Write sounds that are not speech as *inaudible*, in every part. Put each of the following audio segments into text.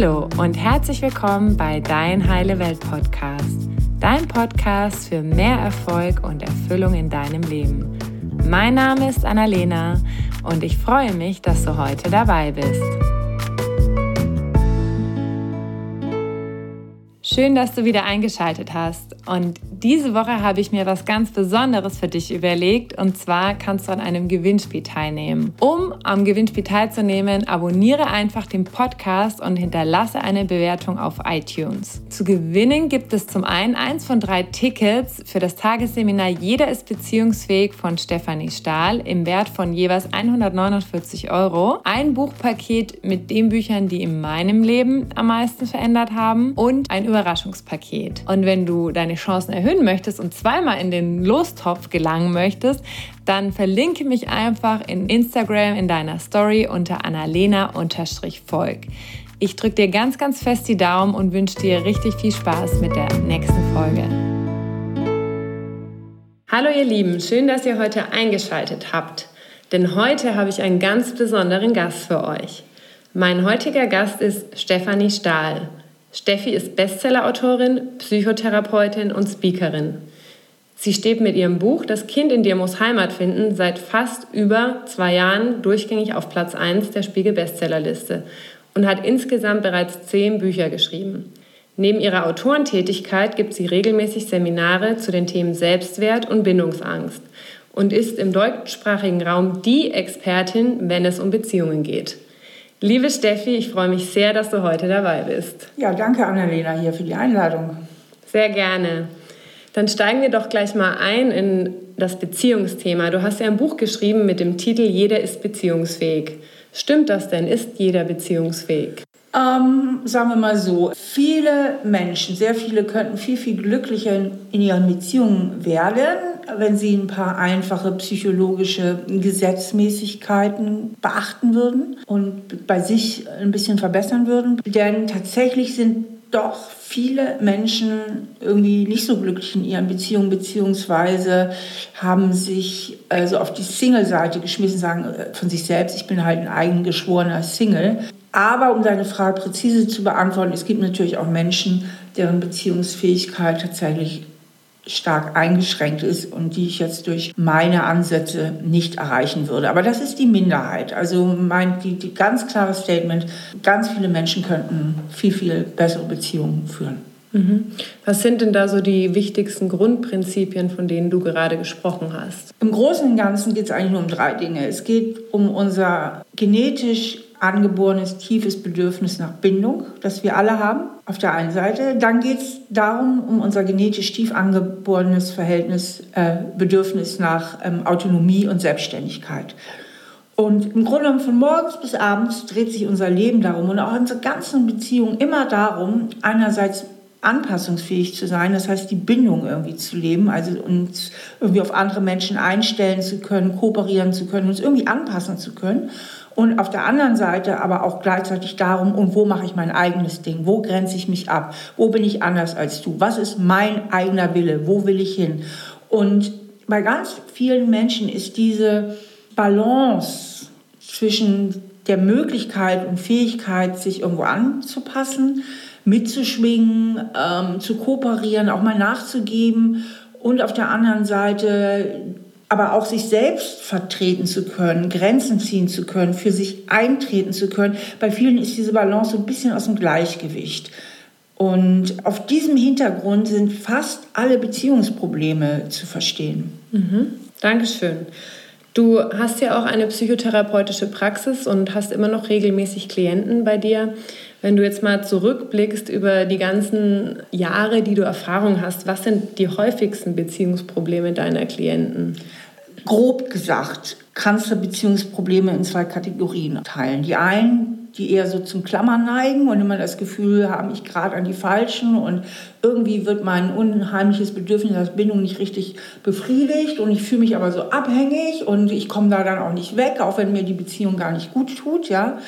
Hallo und herzlich willkommen bei Dein Heile Welt Podcast. Dein Podcast für mehr Erfolg und Erfüllung in deinem Leben. Mein Name ist Annalena und ich freue mich, dass du heute dabei bist. Schön, dass du wieder eingeschaltet hast. Und diese Woche habe ich mir was ganz Besonderes für dich überlegt. Und zwar kannst du an einem Gewinnspiel teilnehmen. Um am Gewinnspiel teilzunehmen, abonniere einfach den Podcast und hinterlasse eine Bewertung auf iTunes. Zu gewinnen gibt es zum einen eins von drei Tickets für das Tagesseminar Jeder ist beziehungsfähig von Stefanie Stahl im Wert von jeweils 149 Euro. Ein Buchpaket mit den Büchern, die in meinem Leben am meisten verändert haben und ein Überraschungspaket. Und wenn du deine Chancen erhöhen möchtest und zweimal in den Lostopf gelangen möchtest, dann verlinke mich einfach in Instagram in deiner Story unter annalena-volk. Ich drücke dir ganz, ganz fest die Daumen und wünsche dir richtig viel Spaß mit der nächsten Folge. Hallo ihr Lieben, schön, dass ihr heute eingeschaltet habt. Denn heute habe ich einen ganz besonderen Gast für euch. Mein heutiger Gast ist Stefanie Stahl. Steffi ist Bestsellerautorin, Psychotherapeutin und Speakerin. Sie steht mit ihrem Buch Das Kind in dir muss Heimat finden seit fast über zwei Jahren durchgängig auf Platz 1 der Spiegel Bestsellerliste und hat insgesamt bereits zehn Bücher geschrieben. Neben ihrer Autorentätigkeit gibt sie regelmäßig Seminare zu den Themen Selbstwert und Bindungsangst und ist im deutschsprachigen Raum die Expertin, wenn es um Beziehungen geht. Liebe Steffi, ich freue mich sehr, dass du heute dabei bist. Ja, danke Annalena hier für die Einladung. Sehr gerne. Dann steigen wir doch gleich mal ein in das Beziehungsthema. Du hast ja ein Buch geschrieben mit dem Titel Jeder ist beziehungsfähig. Stimmt das denn? Ist jeder beziehungsfähig? Ähm, sagen wir mal so, viele Menschen, sehr viele könnten viel, viel glücklicher in ihren Beziehungen werden, wenn sie ein paar einfache psychologische Gesetzmäßigkeiten beachten würden und bei sich ein bisschen verbessern würden. Denn tatsächlich sind doch viele Menschen irgendwie nicht so glücklich in ihren Beziehungen, beziehungsweise haben sich also auf die Single-Seite geschmissen, sagen äh, von sich selbst, ich bin halt ein eigen geschworener Single. Aber um deine Frage präzise zu beantworten, es gibt natürlich auch Menschen, deren Beziehungsfähigkeit tatsächlich stark eingeschränkt ist und die ich jetzt durch meine Ansätze nicht erreichen würde. Aber das ist die Minderheit. Also mein die, die ganz klare Statement, ganz viele Menschen könnten viel, viel bessere Beziehungen führen. Mhm. Was sind denn da so die wichtigsten Grundprinzipien, von denen du gerade gesprochen hast? Im Großen und Ganzen geht es eigentlich nur um drei Dinge. Es geht um unser genetisch angeborenes tiefes Bedürfnis nach Bindung, das wir alle haben, auf der einen Seite. Dann geht es darum, um unser genetisch tief angeborenes Verhältnis, äh, Bedürfnis nach ähm, Autonomie und Selbstständigkeit. Und im Grunde genommen von morgens bis abends dreht sich unser Leben darum und auch unsere ganzen Beziehungen immer darum, einerseits anpassungsfähig zu sein, das heißt die Bindung irgendwie zu leben, also uns irgendwie auf andere Menschen einstellen zu können, kooperieren zu können, uns irgendwie anpassen zu können und auf der anderen Seite aber auch gleichzeitig darum, und wo mache ich mein eigenes Ding? Wo grenze ich mich ab? Wo bin ich anders als du? Was ist mein eigener Wille? Wo will ich hin? Und bei ganz vielen Menschen ist diese Balance zwischen der Möglichkeit und Fähigkeit, sich irgendwo anzupassen, mitzuschwingen, ähm, zu kooperieren, auch mal nachzugeben und auf der anderen Seite aber auch sich selbst vertreten zu können, Grenzen ziehen zu können, für sich eintreten zu können. Bei vielen ist diese Balance so ein bisschen aus dem Gleichgewicht. Und auf diesem Hintergrund sind fast alle Beziehungsprobleme zu verstehen. Mhm. Dankeschön. Du hast ja auch eine psychotherapeutische Praxis und hast immer noch regelmäßig Klienten bei dir. Wenn du jetzt mal zurückblickst über die ganzen Jahre, die du Erfahrung hast, was sind die häufigsten Beziehungsprobleme deiner Klienten? grob gesagt, kannst du Beziehungsprobleme in zwei Kategorien teilen. Die einen, die eher so zum Klammern neigen und immer das Gefühl haben, ich gerade an die Falschen und irgendwie wird mein unheimliches Bedürfnis als Bindung nicht richtig befriedigt und ich fühle mich aber so abhängig und ich komme da dann auch nicht weg, auch wenn mir die Beziehung gar nicht gut tut, ja.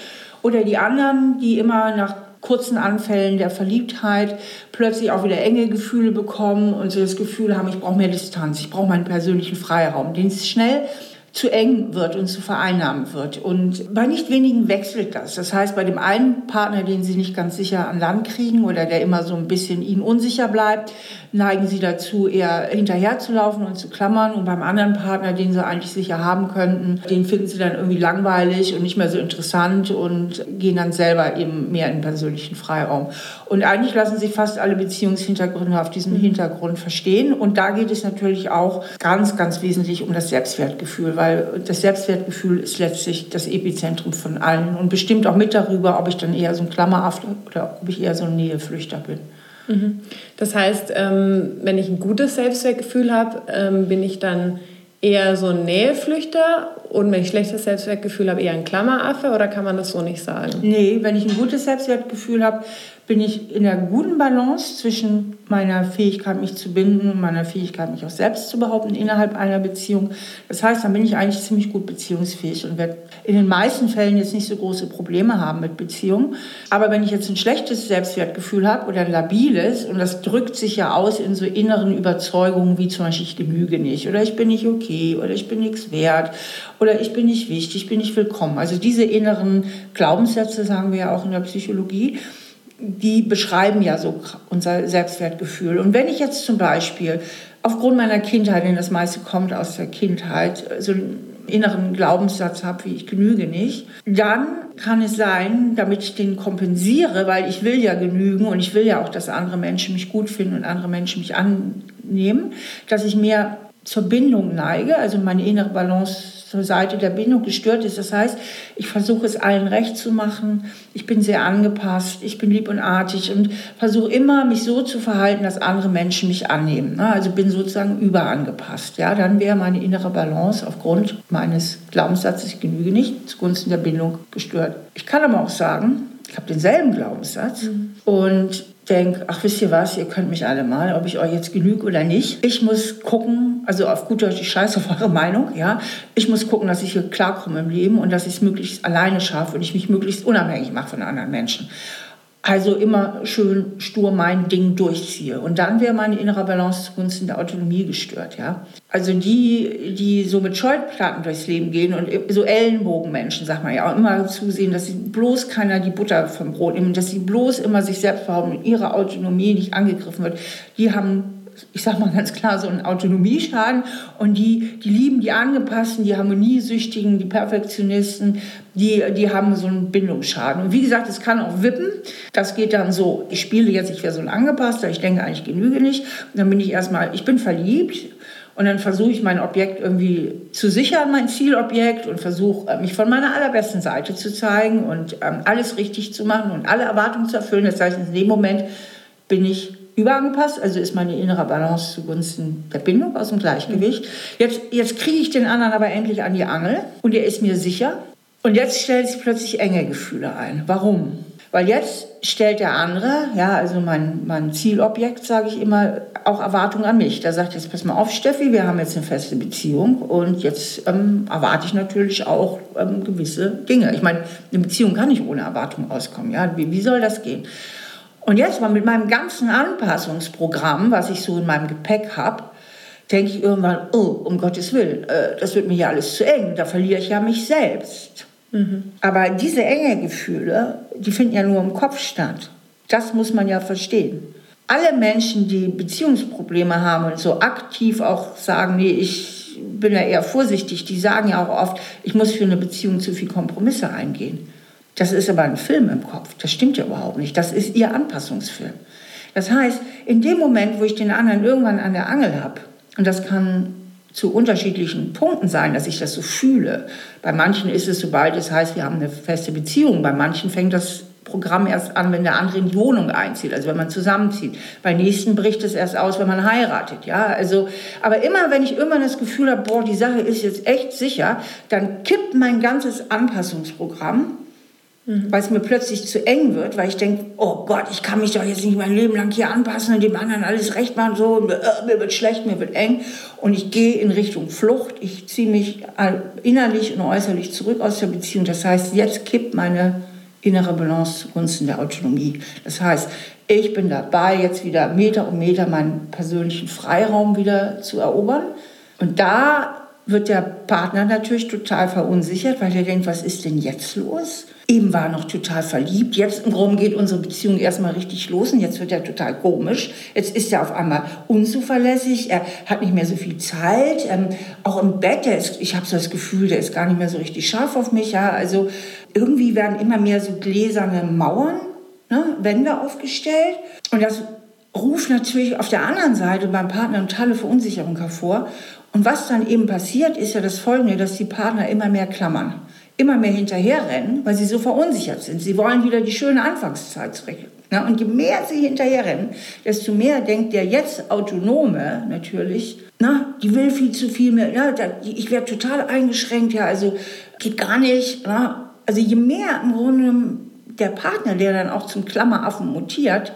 Oder die anderen, die immer nach kurzen Anfällen der Verliebtheit plötzlich auch wieder enge Gefühle bekommen und so das Gefühl haben, ich brauche mehr Distanz, ich brauche meinen persönlichen Freiraum, den es schnell zu eng wird und zu vereinnahmen wird. Und bei nicht wenigen wechselt das. Das heißt, bei dem einen Partner, den sie nicht ganz sicher an Land kriegen oder der immer so ein bisschen ihnen unsicher bleibt, neigen sie dazu, eher hinterherzulaufen und zu klammern. Und beim anderen Partner, den sie eigentlich sicher haben könnten, den finden sie dann irgendwie langweilig und nicht mehr so interessant und gehen dann selber eben mehr in den persönlichen Freiraum. Und eigentlich lassen sich fast alle Beziehungshintergründe auf diesem Hintergrund verstehen. Und da geht es natürlich auch ganz, ganz wesentlich um das Selbstwertgefühl, weil das Selbstwertgefühl ist letztlich das Epizentrum von allen und bestimmt auch mit darüber, ob ich dann eher so ein Klammerhaft oder ob ich eher so ein Näheflüchter bin. Mhm. Das heißt, ähm, wenn ich ein gutes Selbstwertgefühl habe, ähm, bin ich dann eher so ein Näheflüchter und wenn ich schlechtes Selbstwertgefühl habe, eher ein Klammeraffe oder kann man das so nicht sagen? Nee, wenn ich ein gutes Selbstwertgefühl habe, bin ich in der guten Balance zwischen meiner Fähigkeit, mich zu binden und meiner Fähigkeit, mich auch selbst zu behaupten innerhalb einer Beziehung. Das heißt, dann bin ich eigentlich ziemlich gut beziehungsfähig und werde in den meisten Fällen jetzt nicht so große Probleme haben mit Beziehungen. Aber wenn ich jetzt ein schlechtes Selbstwertgefühl habe oder ein labiles, und das drückt sich ja aus in so inneren Überzeugungen wie zum Beispiel, ich genüge nicht oder ich bin nicht okay oder ich bin nichts wert oder ich bin nicht wichtig, ich bin nicht willkommen. Also diese inneren Glaubenssätze, sagen wir ja auch in der Psychologie, die beschreiben ja so unser Selbstwertgefühl. Und wenn ich jetzt zum Beispiel aufgrund meiner Kindheit, denn das meiste kommt aus der Kindheit, so einen inneren Glaubenssatz habe, wie ich genüge nicht, dann kann es sein, damit ich den kompensiere, weil ich will ja genügen und ich will ja auch, dass andere Menschen mich gut finden und andere Menschen mich annehmen, dass ich mehr zur Bindung neige, also meine innere Balance zur Seite der Bindung gestört ist. Das heißt, ich versuche es allen recht zu machen. Ich bin sehr angepasst, ich bin lieb und artig und versuche immer, mich so zu verhalten, dass andere Menschen mich annehmen. Ne? Also bin sozusagen überangepasst. Ja, dann wäre meine innere Balance aufgrund meines Glaubenssatzes, ich genüge nicht, zugunsten der Bindung gestört. Ich kann aber auch sagen, ich habe denselben Glaubenssatz mhm. und denke, ach wisst ihr was, ihr könnt mich alle mal, ob ich euch jetzt genüge oder nicht. Ich muss gucken, also auf gut Deutsch, ich scheiße auf eure Meinung, ja. Ich muss gucken, dass ich hier klarkomme im Leben und dass ich es möglichst alleine schaffe und ich mich möglichst unabhängig mache von anderen Menschen. Also immer schön stur mein Ding durchziehe. Und dann wäre meine innere Balance zugunsten der Autonomie gestört. Ja? Also die, die so mit Scheuklappen durchs Leben gehen und so Ellenbogenmenschen, sagt man ja, auch immer zusehen, dass sie bloß keiner die Butter vom Brot nehmen, dass sie bloß immer sich selbst behaupten und ihre Autonomie nicht angegriffen wird. Die haben ich sage mal ganz klar, so einen Autonomieschaden. Und die, die lieben die Angepassten, die Harmoniesüchtigen, die Perfektionisten, die, die haben so einen Bindungsschaden. Und wie gesagt, es kann auch wippen. Das geht dann so, ich spiele jetzt, ich wäre so ein Angepasster, ich denke eigentlich genüge nicht. Und dann bin ich erstmal, ich bin verliebt. Und dann versuche ich mein Objekt irgendwie zu sichern, mein Zielobjekt, und versuche äh, mich von meiner allerbesten Seite zu zeigen und ähm, alles richtig zu machen und alle Erwartungen zu erfüllen. Das heißt, in dem Moment bin ich überangepasst, also ist meine innere Balance zugunsten der Bindung aus dem Gleichgewicht. Jetzt, jetzt kriege ich den anderen aber endlich an die Angel und er ist mir sicher. Und jetzt stellt sich plötzlich enge Gefühle ein. Warum? Weil jetzt stellt der andere, ja, also mein, mein Zielobjekt, sage ich immer, auch Erwartungen an mich. Da sagt jetzt, pass mal auf, Steffi, wir haben jetzt eine feste Beziehung und jetzt ähm, erwarte ich natürlich auch ähm, gewisse Dinge. Ich meine, eine Beziehung kann nicht ohne Erwartung auskommen. Ja? Wie, wie soll das gehen? Und jetzt mal mit meinem ganzen Anpassungsprogramm, was ich so in meinem Gepäck habe, denke ich irgendwann, oh, um Gottes Willen, äh, das wird mir ja alles zu eng, da verliere ich ja mich selbst. Mhm. Aber diese enge Gefühle, die finden ja nur im Kopf statt. Das muss man ja verstehen. Alle Menschen, die Beziehungsprobleme haben und so aktiv auch sagen, nee, ich bin ja eher vorsichtig, die sagen ja auch oft, ich muss für eine Beziehung zu viel Kompromisse eingehen. Das ist aber ein Film im Kopf. Das stimmt ja überhaupt nicht. Das ist ihr Anpassungsfilm. Das heißt, in dem Moment, wo ich den anderen irgendwann an der Angel habe, und das kann zu unterschiedlichen Punkten sein, dass ich das so fühle. Bei manchen ist es, sobald es heißt, wir haben eine feste Beziehung. Bei manchen fängt das Programm erst an, wenn der andere in die Wohnung einzieht, also wenn man zusammenzieht. Bei nächsten bricht es erst aus, wenn man heiratet. Ja, also, aber immer, wenn ich immer das Gefühl habe, boah, die Sache ist jetzt echt sicher, dann kippt mein ganzes Anpassungsprogramm Mhm. Weil es mir plötzlich zu eng wird, weil ich denke, oh Gott, ich kann mich doch jetzt nicht mein Leben lang hier anpassen und dem anderen alles recht machen, so, und, äh, mir wird schlecht, mir wird eng. Und ich gehe in Richtung Flucht, ich ziehe mich innerlich und äußerlich zurück aus der Beziehung. Das heißt, jetzt kippt meine innere Balance zugunsten der Autonomie. Das heißt, ich bin dabei, jetzt wieder Meter um Meter meinen persönlichen Freiraum wieder zu erobern. Und da wird der Partner natürlich total verunsichert, weil er denkt, was ist denn jetzt los? Eben war noch total verliebt. Jetzt im Grunde geht unsere Beziehung erstmal richtig los und jetzt wird er total komisch. Jetzt ist er auf einmal unzuverlässig. Er hat nicht mehr so viel Zeit. Ähm, auch im Bett, ist, ich habe so das Gefühl, der ist gar nicht mehr so richtig scharf auf mich. Ja? Also irgendwie werden immer mehr so gläserne Mauern, ne, Wände aufgestellt. Und das ruft natürlich auf der anderen Seite beim Partner eine totale Verunsicherung hervor. Und was dann eben passiert, ist ja das Folgende, dass die Partner immer mehr klammern, immer mehr hinterherrennen, weil sie so verunsichert sind. Sie wollen wieder die schöne Anfangszeit zurück. Na, und je mehr sie hinterherrennen, desto mehr denkt der jetzt Autonome natürlich, na, die will viel zu viel mehr, ja, ich werde total eingeschränkt, ja, also geht gar nicht. Na. Also je mehr im Grunde der Partner, der dann auch zum Klammeraffen mutiert,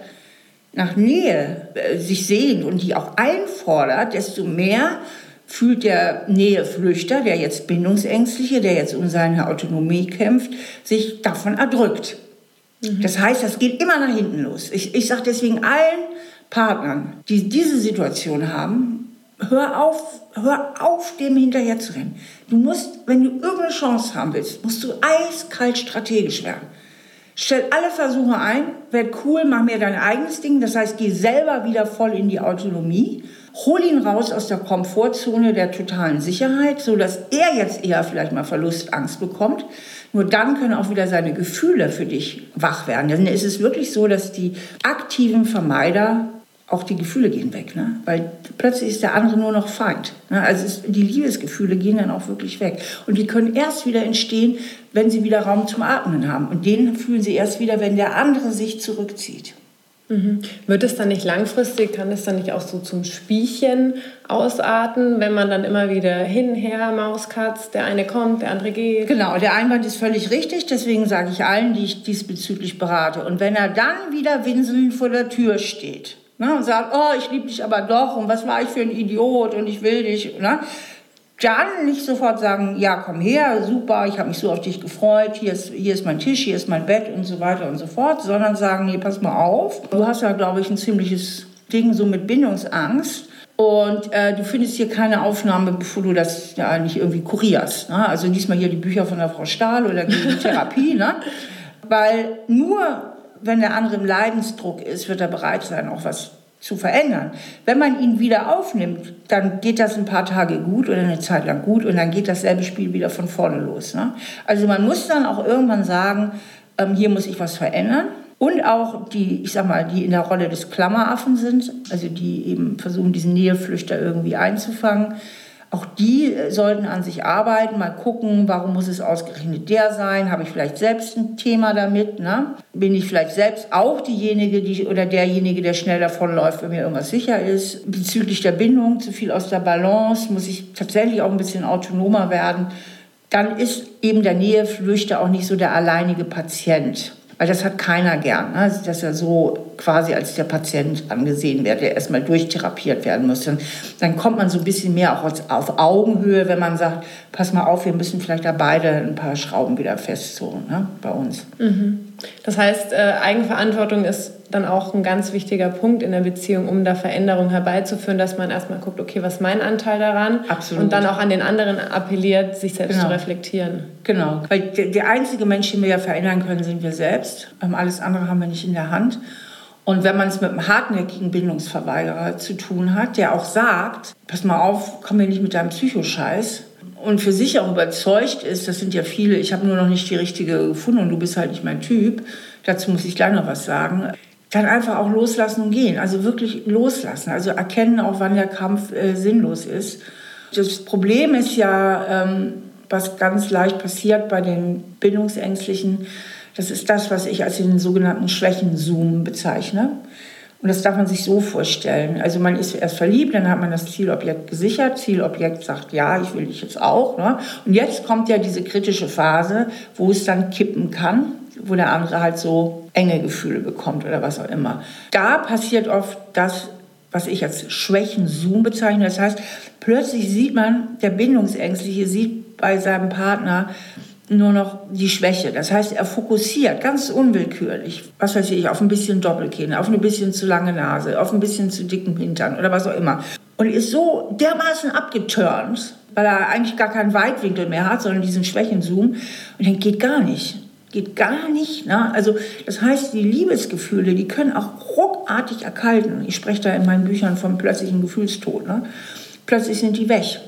nach Nähe äh, sich sehnt und die auch einfordert, desto mehr fühlt der Näheflüchter, der jetzt Bindungsängstliche, der jetzt um seine Autonomie kämpft, sich davon erdrückt. Mhm. Das heißt, das geht immer nach hinten los. Ich, ich sage deswegen allen Partnern, die diese Situation haben, hör auf, hör auf, dem hinterher zu rennen. Du musst, wenn du irgendeine Chance haben willst, musst du eiskalt strategisch werden. Stell alle Versuche ein, werd cool, mach mir dein eigenes Ding. Das heißt, geh selber wieder voll in die Autonomie hol ihn raus aus der Komfortzone der totalen Sicherheit, so dass er jetzt eher vielleicht mal Verlustangst bekommt. Nur dann können auch wieder seine Gefühle für dich wach werden. Denn es ist wirklich so, dass die aktiven Vermeider auch die Gefühle gehen weg, ne? weil plötzlich ist der andere nur noch Feind. Ne? Also es, die Liebesgefühle gehen dann auch wirklich weg. Und die können erst wieder entstehen, wenn sie wieder Raum zum Atmen haben. Und den fühlen sie erst wieder, wenn der andere sich zurückzieht. Mhm. Wird es dann nicht langfristig, kann es dann nicht auch so zum Spielchen ausarten, wenn man dann immer wieder hin, her, Mauskatz, der eine kommt, der andere geht? Genau, der Einwand ist völlig richtig, deswegen sage ich allen, die ich diesbezüglich berate. Und wenn er dann wieder winselnd vor der Tür steht ne, und sagt, oh, ich liebe dich aber doch und was war ich für ein Idiot und ich will dich, ne, dann nicht sofort sagen, ja, komm her, super, ich habe mich so auf dich gefreut, hier ist, hier ist mein Tisch, hier ist mein Bett und so weiter und so fort, sondern sagen, nee, pass mal auf, du hast ja, glaube ich, ein ziemliches Ding so mit Bindungsangst und äh, du findest hier keine Aufnahme, bevor du das ja nicht irgendwie kurierst. Ne? Also diesmal hier die Bücher von der Frau Stahl oder die *laughs* Therapie, ne? weil nur wenn der andere im Leidensdruck ist, wird er bereit sein, auch was zu verändern. Wenn man ihn wieder aufnimmt, dann geht das ein paar Tage gut oder eine Zeit lang gut und dann geht dasselbe Spiel wieder von vorne los. Ne? Also man muss dann auch irgendwann sagen, ähm, hier muss ich was verändern. Und auch die, ich sag mal, die in der Rolle des Klammeraffen sind, also die eben versuchen, diesen Näheflüchter irgendwie einzufangen auch die äh, sollten an sich arbeiten, mal gucken, warum muss es ausgerechnet der sein? Habe ich vielleicht selbst ein Thema damit? Ne? Bin ich vielleicht selbst auch diejenige die, oder derjenige, der schnell davonläuft, wenn mir irgendwas sicher ist? Bezüglich der Bindung, zu viel aus der Balance, muss ich tatsächlich auch ein bisschen autonomer werden. Dann ist eben der Näheflüchter auch nicht so der alleinige Patient. Weil das hat keiner gern, ne? dass er so quasi als der Patient angesehen wird, der erstmal durchtherapiert werden muss. Und dann kommt man so ein bisschen mehr auch auf Augenhöhe, wenn man sagt, pass mal auf, wir müssen vielleicht da beide ein paar Schrauben wieder festzurren ne? bei uns. Mhm. Das heißt, äh, Eigenverantwortung ist dann auch ein ganz wichtiger Punkt in der Beziehung, um da Veränderungen herbeizuführen, dass man erstmal guckt, okay, was ist mein Anteil daran? Absolut. Und dann auch an den anderen appelliert, sich selbst genau. zu reflektieren. Genau, weil der, der, einzige Mensch, den wir ja verändern können, sind wir selbst. Ähm, alles andere haben wir nicht in der Hand. Und wenn man es mit einem hartnäckigen Bindungsverweigerer zu tun hat, der auch sagt, pass mal auf, komm mir nicht mit deinem Psychoscheiß, und für sich auch überzeugt ist, das sind ja viele, ich habe nur noch nicht die richtige gefunden und du bist halt nicht mein Typ, dazu muss ich gleich noch was sagen, dann einfach auch loslassen und gehen. Also wirklich loslassen. Also erkennen auch, wann der Kampf äh, sinnlos ist. Das Problem ist ja, ähm, was ganz leicht passiert bei den Bindungsängstlichen, das ist das, was ich als den sogenannten Schwächenzoom bezeichne. Und das darf man sich so vorstellen. Also man ist erst verliebt, dann hat man das Zielobjekt gesichert. Zielobjekt sagt, ja, ich will dich jetzt auch. Ne? Und jetzt kommt ja diese kritische Phase, wo es dann kippen kann, wo der andere halt so enge Gefühle bekommt oder was auch immer. Da passiert oft das, was ich als Schwächen-Zoom bezeichne. Das heißt, plötzlich sieht man, der Bindungsängstliche sieht bei seinem Partner, nur noch die Schwäche. Das heißt, er fokussiert ganz unwillkürlich, was weiß ich, auf ein bisschen Doppelkinn, auf ein bisschen zu lange Nase, auf ein bisschen zu dicken Hintern oder was auch immer. Und ist so dermaßen abgeturnt, weil er eigentlich gar keinen Weitwinkel mehr hat, sondern diesen Schwächenzoom. Und dann geht gar nicht. Geht gar nicht. Ne? Also das heißt, die Liebesgefühle, die können auch ruckartig erkalten. Ich spreche da in meinen Büchern vom plötzlichen Gefühlstod. Ne? Plötzlich sind die weg.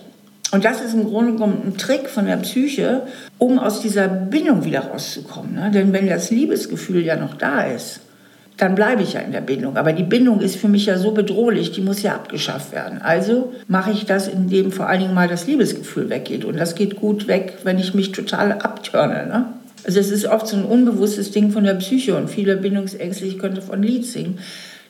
Und das ist im Grunde genommen ein Trick von der Psyche, um aus dieser Bindung wieder rauszukommen. Ne? Denn wenn das Liebesgefühl ja noch da ist, dann bleibe ich ja in der Bindung. Aber die Bindung ist für mich ja so bedrohlich, die muss ja abgeschafft werden. Also mache ich das, indem vor allen Dingen mal das Liebesgefühl weggeht. Und das geht gut weg, wenn ich mich total abtörne. Ne? Also es ist oft so ein unbewusstes Ding von der Psyche und viele Bindungsängste, ich könnte von Lied singen,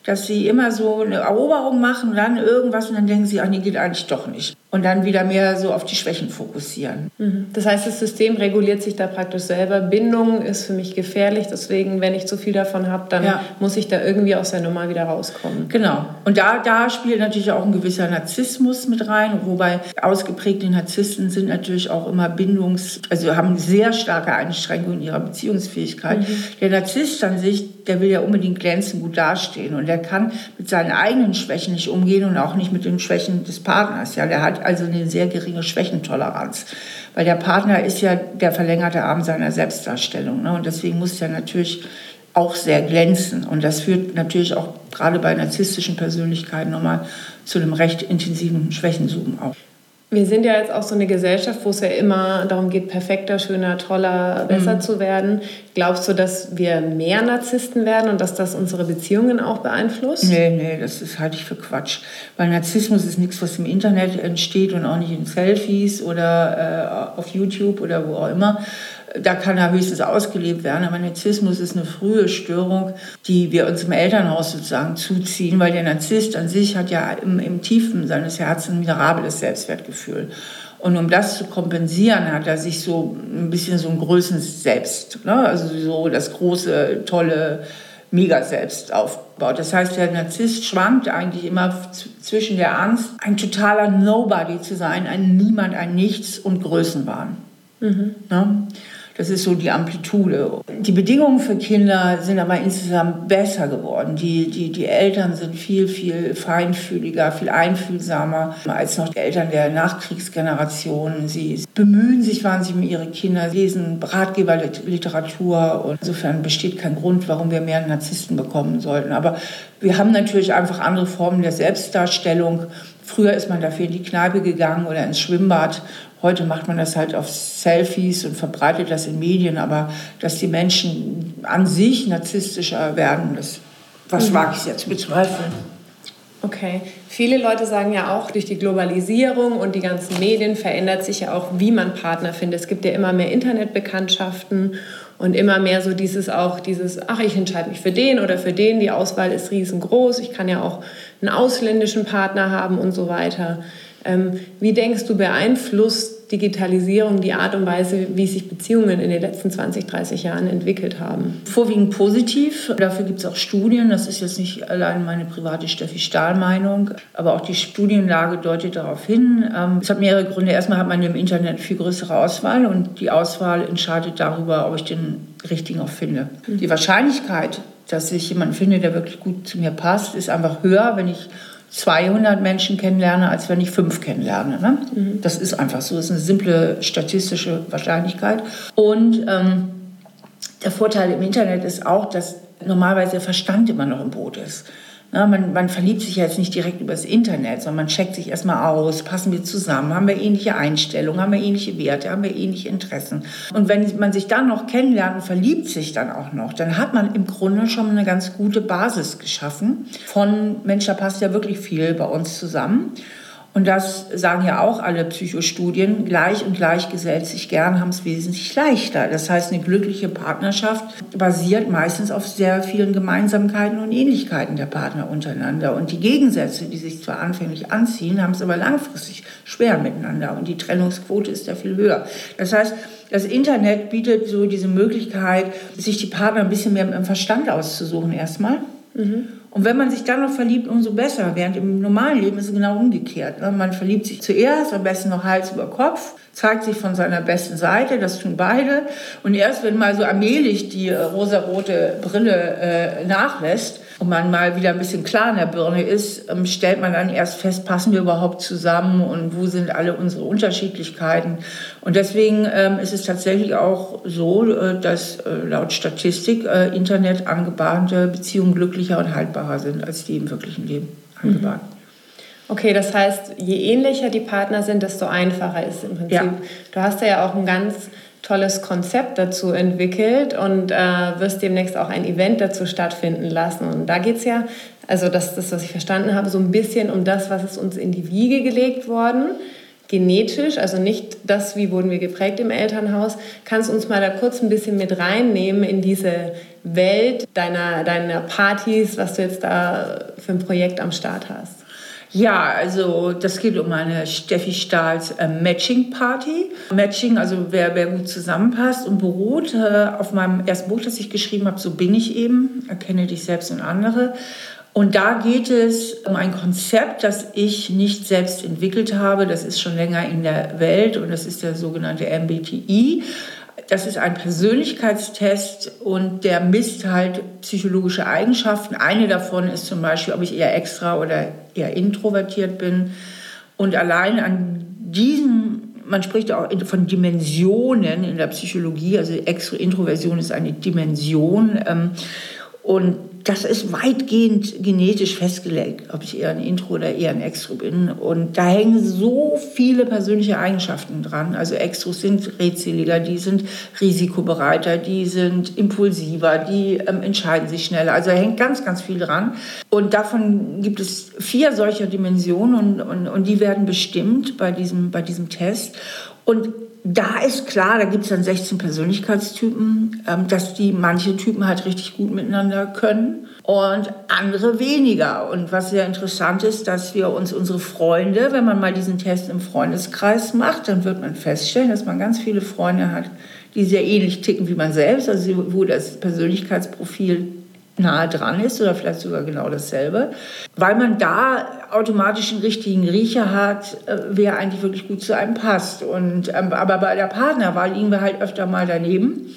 dass sie immer so eine Eroberung machen, dann irgendwas und dann denken sie, ach nee, geht eigentlich doch nicht und dann wieder mehr so auf die Schwächen fokussieren. Mhm. Das heißt, das System reguliert sich da praktisch selber. Bindung ist für mich gefährlich, deswegen, wenn ich zu viel davon habe, dann ja. muss ich da irgendwie aus der Nummer wieder rauskommen. Genau. Und da, da spielt natürlich auch ein gewisser Narzissmus mit rein, wobei ausgeprägte Narzissten sind natürlich auch immer Bindungs-, also haben sehr starke Einschränkungen in ihrer Beziehungsfähigkeit. Mhm. Der Narzisst an sich, der will ja unbedingt glänzen, gut dastehen und der kann mit seinen eigenen Schwächen nicht umgehen und auch nicht mit den Schwächen des Partners. Ja, der hat also eine sehr geringe Schwächentoleranz. Weil der Partner ist ja der verlängerte Arm seiner Selbstdarstellung. Ne? Und deswegen muss er natürlich auch sehr glänzen. Und das führt natürlich auch gerade bei narzisstischen Persönlichkeiten nochmal zu einem recht intensiven Schwächensuchen auf. Wir sind ja jetzt auch so eine Gesellschaft, wo es ja immer darum geht, perfekter, schöner, toller, besser mhm. zu werden. Glaubst du, dass wir mehr Narzissten werden und dass das unsere Beziehungen auch beeinflusst? Nee, nee, das ist, halte ich für Quatsch. Weil Narzissmus ist nichts, was im Internet entsteht und auch nicht in Selfies oder äh, auf YouTube oder wo auch immer, da kann er höchstens ausgelebt werden. Aber Narzissmus ist eine frühe Störung, die wir uns im Elternhaus sozusagen zuziehen, weil der Narzisst an sich hat ja im, im Tiefen seines Herzens ein miserables Selbstwertgefühl. Und um das zu kompensieren, hat er sich so ein bisschen so ein Größens Selbst, ne? also so das große, tolle Mega-Selbst aufgebaut. Das heißt, der Narzisst schwankt eigentlich immer zwischen der Angst, ein totaler Nobody zu sein, ein Niemand, ein Nichts und Größenwahn. Mhm. Ne? Das ist so die Amplitude. Die Bedingungen für Kinder sind aber insgesamt besser geworden. Die, die, die Eltern sind viel, viel feinfühliger, viel einfühlsamer als noch die Eltern der Nachkriegsgeneration. Sie bemühen sich wahnsinnig um ihre Kinder, lesen Ratgeberliteratur und insofern besteht kein Grund, warum wir mehr Narzissten bekommen sollten. Aber wir haben natürlich einfach andere Formen der Selbstdarstellung. Früher ist man dafür in die Kneipe gegangen oder ins Schwimmbad Heute macht man das halt auf Selfies und verbreitet das in Medien, aber dass die Menschen an sich narzisstischer werden, das was mhm. wage ich jetzt zu bezweifeln. Okay. Viele Leute sagen ja auch, durch die Globalisierung und die ganzen Medien verändert sich ja auch, wie man Partner findet. Es gibt ja immer mehr Internetbekanntschaften und immer mehr so dieses auch, dieses, ach, ich entscheide mich für den oder für den. Die Auswahl ist riesengroß. Ich kann ja auch einen ausländischen Partner haben und so weiter. Ähm, wie denkst du, beeinflusst Digitalisierung die Art und Weise, wie sich Beziehungen in den letzten 20, 30 Jahren entwickelt haben? Vorwiegend positiv. Dafür gibt es auch Studien. Das ist jetzt nicht allein meine private Steffi Stahl-Meinung, aber auch die Studienlage deutet darauf hin. Ähm, es hat mehrere Gründe. Erstmal hat man im Internet viel größere Auswahl und die Auswahl entscheidet darüber, ob ich den richtigen auch finde. Mhm. Die Wahrscheinlichkeit, dass ich jemanden finde, der wirklich gut zu mir passt, ist einfach höher, wenn ich 200 Menschen kennenlerne, als wenn ich fünf kennenlerne. Ne? Mhm. Das ist einfach so. Das ist eine simple statistische Wahrscheinlichkeit. Und ähm, der Vorteil im Internet ist auch, dass normalerweise der Verstand immer noch im Boot ist. Na, man, man, verliebt sich ja jetzt nicht direkt übers Internet, sondern man checkt sich erstmal aus, passen wir zusammen, haben wir ähnliche Einstellungen, haben wir ähnliche Werte, haben wir ähnliche Interessen. Und wenn man sich dann noch kennenlernt und verliebt sich dann auch noch, dann hat man im Grunde schon eine ganz gute Basis geschaffen von, Mensch, da passt ja wirklich viel bei uns zusammen. Und das sagen ja auch alle Psychostudien, gleich und gleichgesellt sich gern, haben es wesentlich leichter. Das heißt, eine glückliche Partnerschaft basiert meistens auf sehr vielen Gemeinsamkeiten und Ähnlichkeiten der Partner untereinander. Und die Gegensätze, die sich zwar anfänglich anziehen, haben es aber langfristig schwer miteinander. Und die Trennungsquote ist ja viel höher. Das heißt, das Internet bietet so diese Möglichkeit, sich die Partner ein bisschen mehr im Verstand auszusuchen erstmal. Mhm Und wenn man sich dann noch verliebt, umso besser. Während im normalen Leben ist es genau umgekehrt. Ne? Man verliebt sich zuerst, am besten noch Hals über Kopf, zeigt sich von seiner besten Seite, das tun beide. Und erst wenn mal so allmählich die äh, rosarote Brille äh, nachlässt, und man mal wieder ein bisschen klar in der Birne ist, ähm, stellt man dann erst fest, passen wir überhaupt zusammen und wo sind alle unsere Unterschiedlichkeiten. Und deswegen ähm, ist es tatsächlich auch so, äh, dass äh, laut Statistik äh, Internet angebahnte Beziehungen glücklicher und haltbarer sind als die im wirklichen Leben angebahnt. Mhm. Okay, das heißt, je ähnlicher die Partner sind, desto einfacher ist im Prinzip. Ja. Du hast ja auch ein ganz tolles Konzept dazu entwickelt und äh, wirst demnächst auch ein Event dazu stattfinden lassen. Und da geht es ja, also das das, was ich verstanden habe, so ein bisschen um das, was ist uns in die Wiege gelegt worden, genetisch, also nicht das, wie wurden wir geprägt im Elternhaus. Kannst du uns mal da kurz ein bisschen mit reinnehmen in diese Welt deiner, deiner Partys, was du jetzt da für ein Projekt am Start hast? Ja, also das geht um eine Steffi Stahls äh, Matching Party. Matching, also wer, wer gut zusammenpasst und beruht äh, auf meinem ersten Buch, das ich geschrieben habe, So bin ich eben, erkenne dich selbst und andere. Und da geht es um ein Konzept, das ich nicht selbst entwickelt habe. Das ist schon länger in der Welt und das ist der sogenannte MBTI. Das ist ein Persönlichkeitstest und der misst halt psychologische Eigenschaften. Eine davon ist zum Beispiel, ob ich eher extra oder eher introvertiert bin. Und allein an diesem, man spricht auch von Dimensionen in der Psychologie, also Extro Introversion ist eine Dimension. Ähm, und das ist weitgehend genetisch festgelegt, ob ich eher ein Intro oder eher ein Extro bin. Und da hängen so viele persönliche Eigenschaften dran. Also Extros sind redseliger, die sind risikobereiter, die sind impulsiver, die ähm, entscheiden sich schneller. Also da hängt ganz, ganz viel dran. Und davon gibt es vier solcher Dimensionen und, und, und die werden bestimmt bei diesem, bei diesem Test. Und da ist klar, da gibt es dann 16 Persönlichkeitstypen, ähm, dass die manche Typen halt richtig gut miteinander können und andere weniger. Und was sehr interessant ist, dass wir uns unsere Freunde, wenn man mal diesen Test im Freundeskreis macht, dann wird man feststellen, dass man ganz viele Freunde hat, die sehr ähnlich ticken wie man selbst, also wo das Persönlichkeitsprofil nahe dran ist oder vielleicht sogar genau dasselbe, weil man da automatisch einen richtigen Riecher hat, äh, wer eigentlich wirklich gut zu einem passt. Und, ähm, aber bei der Partnerwahl liegen wir halt öfter mal daneben.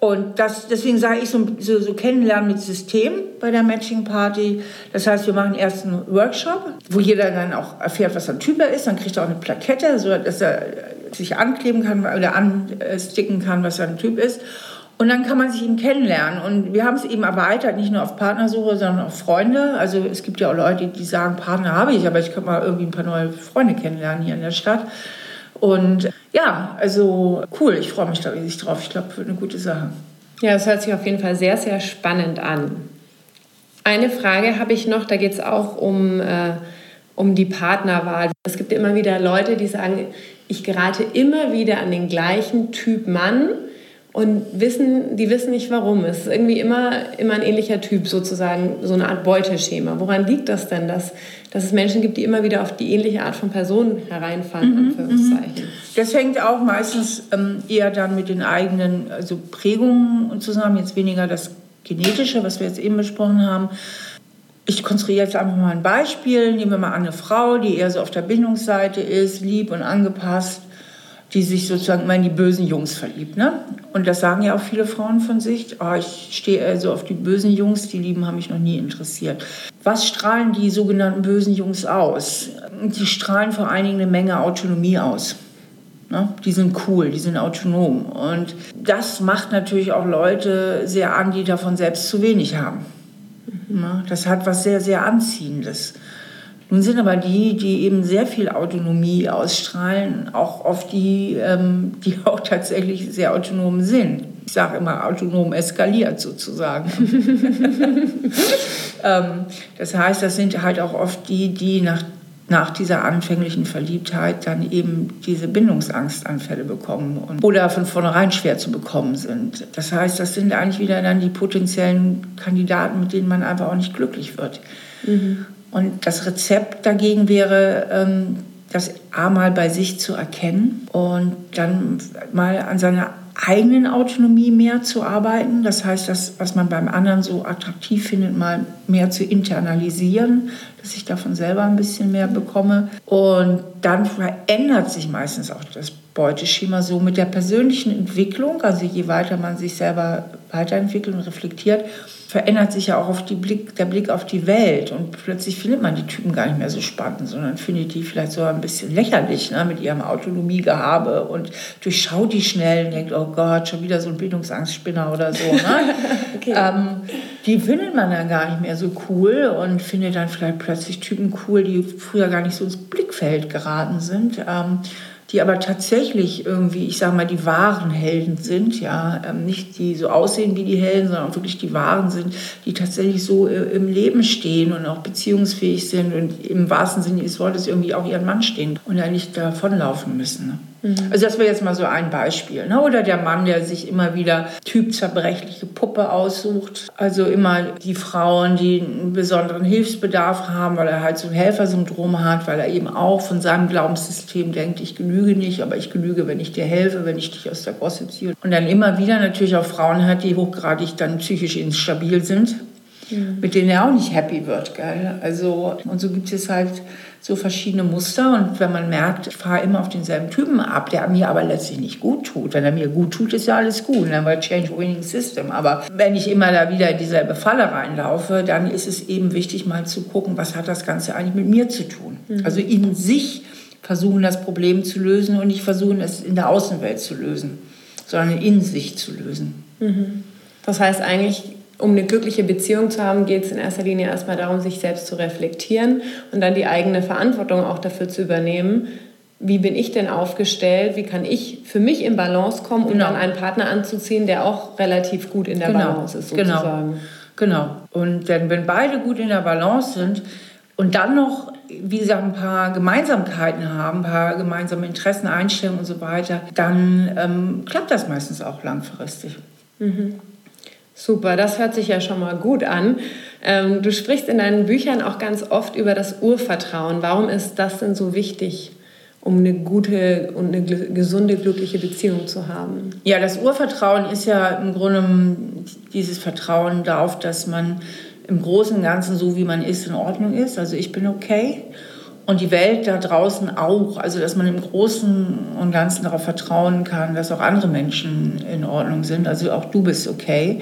Und das, deswegen sage ich so, so, so kennenlernen mit System bei der Matching Party. Das heißt, wir machen erst einen Workshop, wo jeder dann auch erfährt, was ein Typ er ist. Dann kriegt er auch eine Plakette, so dass er sich ankleben kann oder ansticken kann, was er ein Typ ist. Und dann kann man sich eben kennenlernen. Und wir haben es eben erweitert, nicht nur auf Partnersuche, sondern auf Freunde. Also es gibt ja auch Leute, die sagen, Partner habe ich, aber ich kann mal irgendwie ein paar neue Freunde kennenlernen hier in der Stadt. Und ja, also cool, ich freue mich da riesig drauf. Ich glaube, wird eine gute Sache. Ja, das hört sich auf jeden Fall sehr, sehr spannend an. Eine Frage habe ich noch, da geht es auch um, äh, um die Partnerwahl. Es gibt immer wieder Leute, die sagen, ich gerate immer wieder an den gleichen Typ Mann und wissen, die wissen nicht warum. Es ist irgendwie immer, immer ein ähnlicher Typ sozusagen, so eine Art Beuteschema. Woran liegt das denn, dass, dass es Menschen gibt, die immer wieder auf die ähnliche Art von Person hereinfallen? Mhm, mhm. das hängt auch meistens ähm, eher dann mit den eigenen also Prägungen zusammen, jetzt weniger das Genetische, was wir jetzt eben besprochen haben. Ich konstruiere jetzt einfach mal ein Beispiel. Nehmen wir mal eine Frau, die eher so auf der Bindungsseite ist, lieb und angepasst die sich sozusagen immer in die bösen Jungs verliebt. Ne? Und das sagen ja auch viele Frauen von sich. Oh, ich stehe also auf die bösen Jungs, die Lieben haben mich noch nie interessiert. Was strahlen die sogenannten bösen Jungs aus? Die strahlen vor allen Dingen eine Menge Autonomie aus. Ne? Die sind cool, die sind autonom. Und das macht natürlich auch Leute sehr an, die davon selbst zu wenig haben. Ne? Das hat was sehr, sehr Anziehendes. Nun sind aber die, die eben sehr viel Autonomie ausstrahlen, auch oft die, ähm, die *laughs* auch tatsächlich sehr autonom sind. Ich sage immer autonom eskaliert sozusagen. *laughs* ähm, das heißt, das sind halt auch oft die, die nach, nach dieser anfänglichen Verliebtheit dann eben diese Bindungsangstanfälle bekommen und, oder von vornherein schwer zu bekommen sind. Das heißt, das sind eigentlich wieder dann die potenziellen Kandidaten, mit denen man einfach auch nicht glücklich wird. Mhm. Und das Rezept dagegen wäre, ähm, das einmal bei sich zu erkennen und dann mal an seine eigenen Autonomie mehr zu arbeiten. Das heißt, das, was man beim anderen so attraktiv findet, mal mehr zu internalisieren, dass ich davon selber ein bisschen mehr bekomme. Und dann verändert sich meistens auch das Beuteschema so mit der persönlichen Entwicklung. Also je weiter man sich selber weiterentwickelt und reflektiert, verändert sich ja auch auf Blick, der Blick auf die Welt. Und plötzlich findet man die Typen gar nicht mehr so spannend, sondern findet die vielleicht so ein bisschen lächerlich ne, mit ihrem Autonomiegehabe und durchschaut die schnell und denkt, oh Gott, schon wieder so ein Bildungsangstspinner oder so. Ne? *laughs* okay. ähm, die findet man dann gar nicht mehr so cool und findet dann vielleicht plötzlich Typen cool, die früher gar nicht so ins Blickfeld geraten sind. Ähm, die aber tatsächlich irgendwie, ich sage mal, die wahren Helden sind, ja, ähm, nicht die so aussehen wie die Helden, sondern wirklich die wahren sind, die tatsächlich so äh, im Leben stehen und auch beziehungsfähig sind und im wahrsten Sinne des Wortes irgendwie auch ihren Mann stehen und ja nicht davonlaufen müssen. Mhm. Also das wäre jetzt mal so ein Beispiel. Ne? Oder der Mann, der sich immer wieder typzerbrechliche Puppe aussucht. Also immer die Frauen, die einen besonderen Hilfsbedarf haben, weil er halt so ein Helfersyndrom hat, weil er eben auch von seinem Glaubenssystem denkt, ich genüge nicht, aber ich genüge, wenn ich dir helfe, wenn ich dich aus der Gosse ziehe. Und dann immer wieder natürlich auch Frauen hat, die hochgradig dann psychisch instabil sind, mhm. mit denen er auch nicht happy wird. Gell? Also, und so gibt es halt so verschiedene Muster. Und wenn man merkt, ich fahre immer auf denselben Typen ab, der mir aber letztlich nicht gut tut. Wenn er mir gut tut, ist ja alles gut. Dann war Change Winning System. Aber wenn ich immer da wieder in dieselbe Falle reinlaufe, dann ist es eben wichtig, mal zu gucken, was hat das Ganze eigentlich mit mir zu tun. Mhm. Also in sich versuchen, das Problem zu lösen und nicht versuchen, es in der Außenwelt zu lösen, sondern in sich zu lösen. Mhm. Das heißt eigentlich um eine glückliche Beziehung zu haben, geht es in erster Linie erstmal darum, sich selbst zu reflektieren und dann die eigene Verantwortung auch dafür zu übernehmen. Wie bin ich denn aufgestellt? Wie kann ich für mich in Balance kommen, um genau. dann einen Partner anzuziehen, der auch relativ gut in der genau. Balance ist, genau. sozusagen? Genau. genau. Und denn wenn beide gut in der Balance sind und dann noch, wie gesagt, ein paar Gemeinsamkeiten haben, ein paar gemeinsame Interessen, Einstellungen und so weiter, dann ähm, klappt das meistens auch langfristig. Mhm. Super, das hört sich ja schon mal gut an. Ähm, du sprichst in deinen Büchern auch ganz oft über das Urvertrauen. Warum ist das denn so wichtig, um eine gute und eine gesunde, glückliche Beziehung zu haben? Ja, das Urvertrauen ist ja im Grunde dieses Vertrauen darauf, dass man im Großen und Ganzen so, wie man ist, in Ordnung ist. Also ich bin okay. Und die Welt da draußen auch. Also dass man im Großen und Ganzen darauf vertrauen kann, dass auch andere Menschen in Ordnung sind. Also auch du bist okay.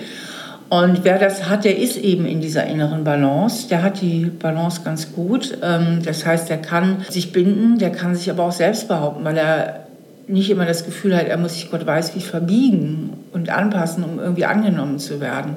Und wer das hat, der ist eben in dieser inneren Balance. Der hat die Balance ganz gut. Ähm, das heißt, der kann sich binden, der kann sich aber auch selbst behaupten, weil er nicht immer das Gefühl hat, er muss sich Gott weiß wie verbiegen und anpassen, um irgendwie angenommen zu werden.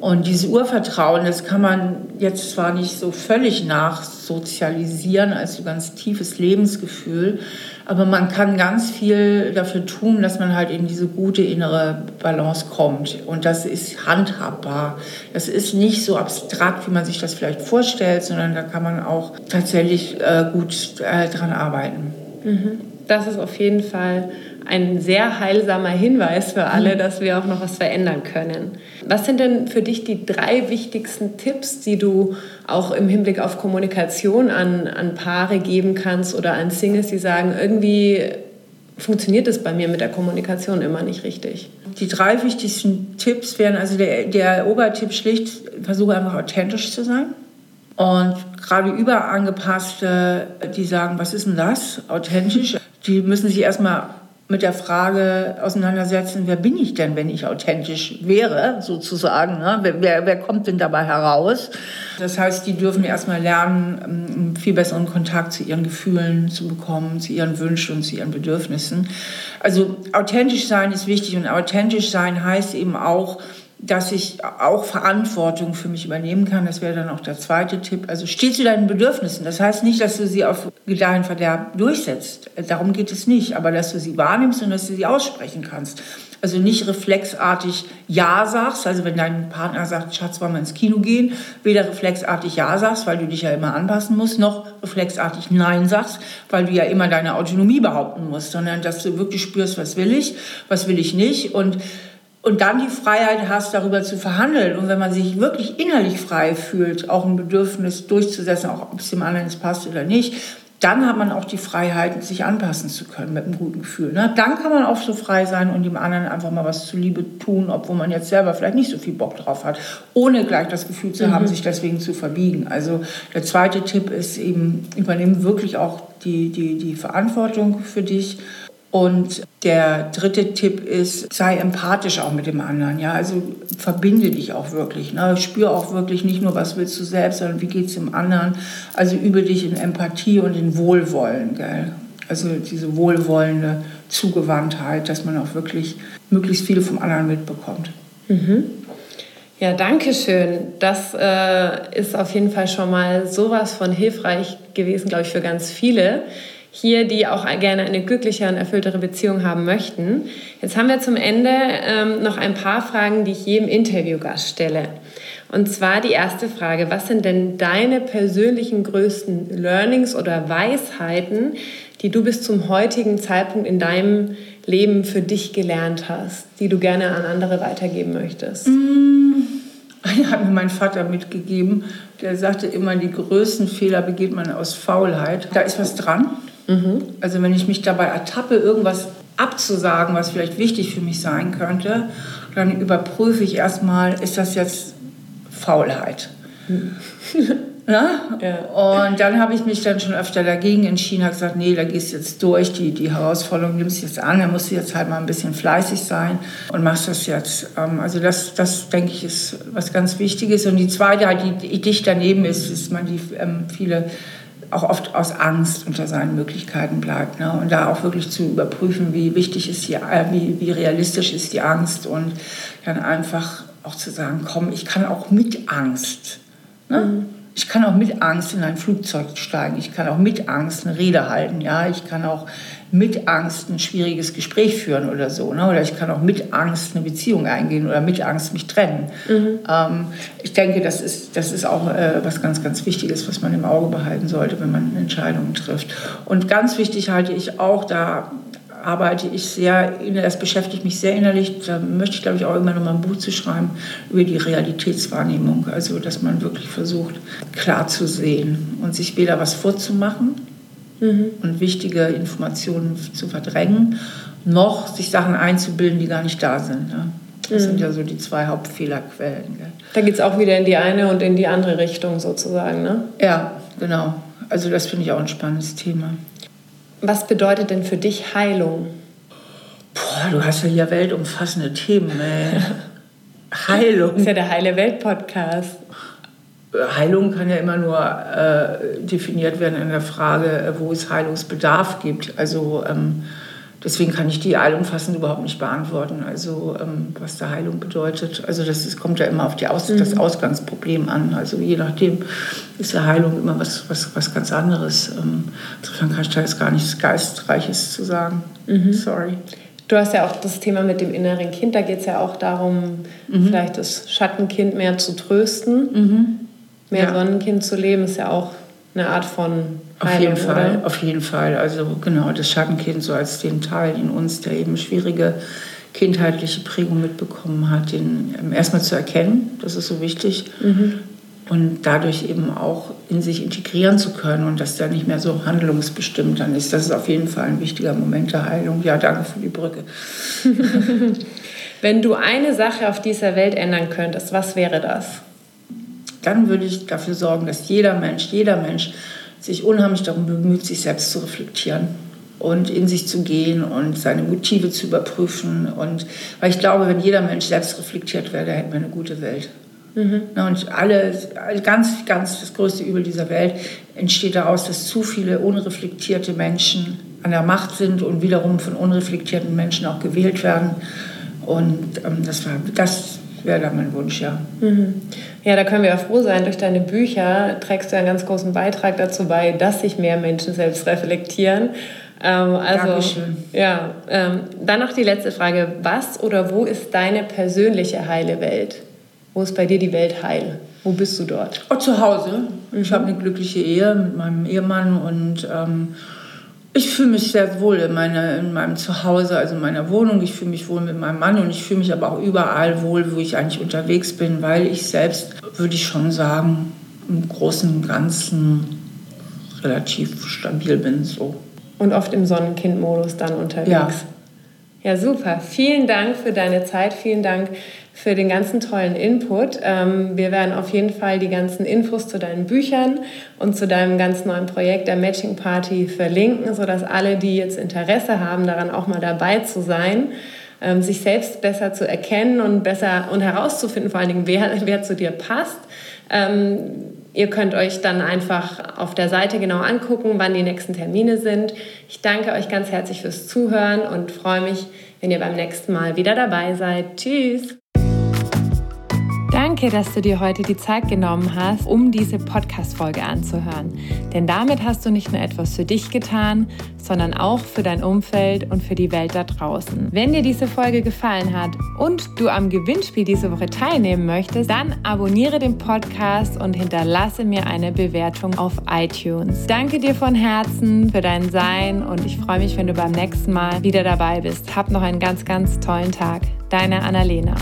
Und dieses Urvertrauen, das kann man jetzt zwar nicht so völlig nachsozialisieren als so ganz tiefes Lebensgefühl, aber man kann ganz viel dafür tun, dass man halt in diese gute innere Balance kommt. Und das ist handhabbar. Das ist nicht so abstrakt, wie man sich das vielleicht vorstellt, sondern da kann man auch tatsächlich äh, gut äh, dran arbeiten. Mhm. Das ist auf jeden Fall ein sehr heilsamer Hinweis für alle, mhm. dass wir auch noch was verändern können. Was sind denn für dich die drei wichtigsten Tipps, die du auch im Hinblick auf Kommunikation an, an Paare geben kannst oder an Singles, die sagen, irgendwie funktioniert es bei mir mit der Kommunikation immer nicht richtig? Die drei wichtigsten Tipps wären also der, der Obertipp schlicht, versuche einfach authentisch zu sein. Und gerade überangepasste, die sagen, was ist denn das? Authentisch. Die müssen sich erstmal mit der Frage auseinandersetzen, wer bin ich denn, wenn ich authentisch wäre, sozusagen. Ne? Wer, wer, wer, kommt denn dabei heraus? Das heißt, die dürfen erstmal lernen, einen viel besseren Kontakt zu ihren Gefühlen zu bekommen, zu ihren Wünschen und zu ihren Bedürfnissen. Also authentisch sein ist wichtig und authentisch sein heißt eben auch, dass ich auch Verantwortung für mich übernehmen kann. Das wäre dann auch der zweite Tipp. Also steh zu deinen Bedürfnissen. Das heißt nicht, dass du sie auf Gedeihen Verderb durchsetzt. Darum geht es nicht. Aber dass du sie wahrnimmst und dass du sie aussprechen kannst. Also nicht reflexartig Ja sagst. Also wenn dein Partner sagt, Schatz, wollen wir ins Kino gehen, weder reflexartig Ja sagst, weil du dich ja immer anpassen musst, noch reflexartig Nein sagst, weil du ja immer deine Autonomie behaupten musst, sondern dass du wirklich spürst, was will ich, was will ich nicht und und dann die Freiheit hast, darüber zu verhandeln. Und wenn man sich wirklich innerlich frei fühlt, auch ein Bedürfnis durchzusetzen, auch ob es dem anderen passt oder nicht, dann hat man auch die Freiheit, sich anpassen zu können mit einem guten Gefühl. Ne? Dann kann man auch so frei sein und dem anderen einfach mal was zuliebe tun, obwohl man jetzt selber vielleicht nicht so viel Bock drauf hat, ohne gleich das Gefühl zu mhm. haben, sich deswegen zu verbiegen. Also der zweite Tipp ist eben, übernimm wirklich auch die, die, die Verantwortung für dich und der dritte Tipp ist, sei empathisch auch mit dem anderen. Ja? Also verbinde dich auch wirklich. Ne? Spür auch wirklich nicht nur, was willst du selbst, sondern wie geht es dem anderen. Also übe dich in Empathie und in Wohlwollen. Gell? Also diese wohlwollende Zugewandtheit, dass man auch wirklich möglichst viel vom anderen mitbekommt. Mhm. Ja, danke schön. Das äh, ist auf jeden Fall schon mal sowas von hilfreich gewesen, glaube ich, für ganz viele hier, die auch gerne eine glückliche und erfülltere Beziehung haben möchten. Jetzt haben wir zum Ende ähm, noch ein paar Fragen, die ich jedem Interviewgast stelle. Und zwar die erste Frage, was sind denn deine persönlichen größten Learnings oder Weisheiten, die du bis zum heutigen Zeitpunkt in deinem Leben für dich gelernt hast, die du gerne an andere weitergeben möchtest? *laughs* Mmh. Eine hat mir mein Vater mitgegeben, der sagte immer, die größten Fehler begeht man aus Faulheit. Da ist was dran. Mhm. Also wenn ich mich dabei ertappe, irgendwas abzusagen, was vielleicht wichtig für mich sein könnte, dann überprüfe ich erstmal, ist das jetzt Faulheit? Mhm. *laughs* Ja? ja? Und dann habe ich mich dann schon öfter dagegen entschieden, habe gesagt, nee, da gehst du jetzt durch, die, die Herausforderung nimmst du jetzt an, da musst du jetzt halt mal ein bisschen fleißig sein und machst das jetzt. Ähm, also das, das denke ich, ist was ganz Wichtiges. Und die zweite, die, die dicht daneben ist, ist man die ähm, viele auch oft aus Angst unter seinen Möglichkeiten bleibt. Ne? Und da auch wirklich zu überprüfen, wie wichtig ist die, äh, wie, wie realistisch ist die Angst und dann einfach auch zu sagen, komm, ich kann auch mit Angst. Ne? Mhm. Ich kann auch mit Angst in ein Flugzeug steigen. Ich kann auch mit Angst eine Rede halten. Ja, ich kann auch mit Angst ein schwieriges Gespräch führen oder so. Ne? Oder ich kann auch mit Angst eine Beziehung eingehen oder mit Angst mich trennen. Mhm. Ähm, ich denke, das ist, das ist auch äh, was ganz, ganz Wichtiges, was man im Auge behalten sollte, wenn man Entscheidungen trifft. Und ganz wichtig halte ich auch, da arbeite ich sehr, das beschäftigt mich sehr innerlich, da möchte ich, glaube ich, auch immer noch mal ein Buch zu schreiben über die Realitätswahrnehmung. Also, dass man wirklich versucht, klar zu sehen und sich weder was vorzumachen, mhm. und wichtige Informationen zu verdrängen, noch sich Sachen einzubilden, die gar nicht da sind. Ne? Das mhm. sind ja so die zwei Hauptfehlerquellen. Gell? Da geht es auch wieder in die eine und in die andere Richtung sozusagen, ne? Ja, genau. Also das finde ich auch ein spannendes Thema. Was bedeutet denn für dich Heilung? Boah, du hast ja hier weltumfassende Themen, ey. *laughs* Heilung. Das ist ja der Heile Welt Podcast. Heilung kann ja immer nur äh, definiert werden in der Frage, äh, wo es Heilungsbedarf gibt. Also ähm, deswegen kann ich die allumfassend überhaupt nicht beantworten. Also ähm, was da Heilung bedeutet. Also das ist, kommt ja immer auf die Aus mhm. das Ausgangsproblem an. Also je nachdem ist ja Heilung immer was, was, was ganz anderes. Ähm, insofern kann ich da jetzt gar nichts Geistreiches zu sagen. Mhm. Sorry. Du hast ja auch das Thema mit dem inneren Kind, da geht es ja auch darum, mhm. vielleicht das Schattenkind mehr zu trösten. Mhm mehr ja. Sonnenkind zu leben, ist ja auch eine Art von Auf jeden Fall, auf jeden Fall. Also genau, das Schattenkind so als den Teil in uns, der eben schwierige kindheitliche Prägung mitbekommen hat, den ähm, erstmal zu erkennen, das ist so wichtig. Mhm. Und dadurch eben auch in sich integrieren zu können und dass der nicht mehr so handlungsbestimmt dann ist. Das ist auf jeden Fall ein wichtiger Moment der Heilung. Ja, danke für die Brücke. *laughs* Wenn du eine Sache auf dieser Welt ändern könntest, was wäre das? dann würde ich dafür sorgen, dass jeder Mensch, jeder Mensch sich unheimlich darum bemüht, sich selbst zu reflektieren und in sich zu gehen und seine Motive zu überprüfen. Und weil ich glaube, wenn jeder Mensch selbst reflektiert wäre, hätten wir eine gute Welt. Mhm. Und alle, ganz, ganz das größte Übel dieser Welt entsteht daraus, dass zu viele unreflektierte Menschen an der Macht sind und wiederum von unreflektierten Menschen auch gewählt werden. Und ähm, das, war, das wäre da mein Wunsch, ja. Mhm. Ja, da können wir ja froh sein. Durch deine Bücher trägst du einen ganz großen Beitrag dazu bei, dass sich mehr Menschen selbst reflektieren. Ähm, also, Dankeschön. Ja, ähm, dann noch die letzte Frage. Was oder wo ist deine persönliche heile Welt? Wo ist bei dir die Welt heil? Wo bist du dort? Oh, zu Hause. Mhm. Ich habe eine glückliche Ehe mit meinem Ehemann und ähm, ich fühle mich sehr wohl in, meine, in meinem Zuhause, also in meiner Wohnung. Ich fühle mich wohl mit meinem Mann und ich fühle mich aber auch überall wohl, wo ich eigentlich unterwegs bin, weil ich selbst, würde ich schon sagen, im Großen und Ganzen relativ stabil bin. So. Und oft im Sonnenkind-Modus dann unterwegs. Ja. ja, super. Vielen Dank für deine Zeit. Vielen Dank für den ganzen tollen Input. Ähm, wir werden auf jeden Fall die ganzen Infos zu deinen Büchern und zu deinem ganz neuen Projekt der Matching Party verlinken, sodass alle, die jetzt Interesse haben, daran auch mal dabei zu sein, ähm, sich selbst besser zu erkennen und besser und herauszufinden, vor allen Dingen, wer, *laughs* wer zu dir passt. Ähm, ihr könnt euch dann einfach auf der Seite genau angucken, wann die nächsten Termine sind. Ich danke euch ganz herzlich fürs Zuhören und freue mich, wenn ihr beim nächsten Mal wieder dabei seid. Tschüss! Danke, dass du dir heute die Zeit genommen hast, um diese Podcast-Folge anzuhören. Denn damit hast du nicht nur etwas für dich getan, sondern auch für dein Umfeld und für die Welt da draußen. Wenn dir diese Folge gefallen hat und du am Gewinnspiel diese Woche teilnehmen möchtest, dann abonniere den Podcast und hinterlasse mir eine Bewertung auf iTunes. Danke dir von Herzen für dein Sein und ich freue mich, wenn du beim nächsten Mal wieder dabei bist. Hab noch einen ganz, ganz tollen Tag. Deine Annalena.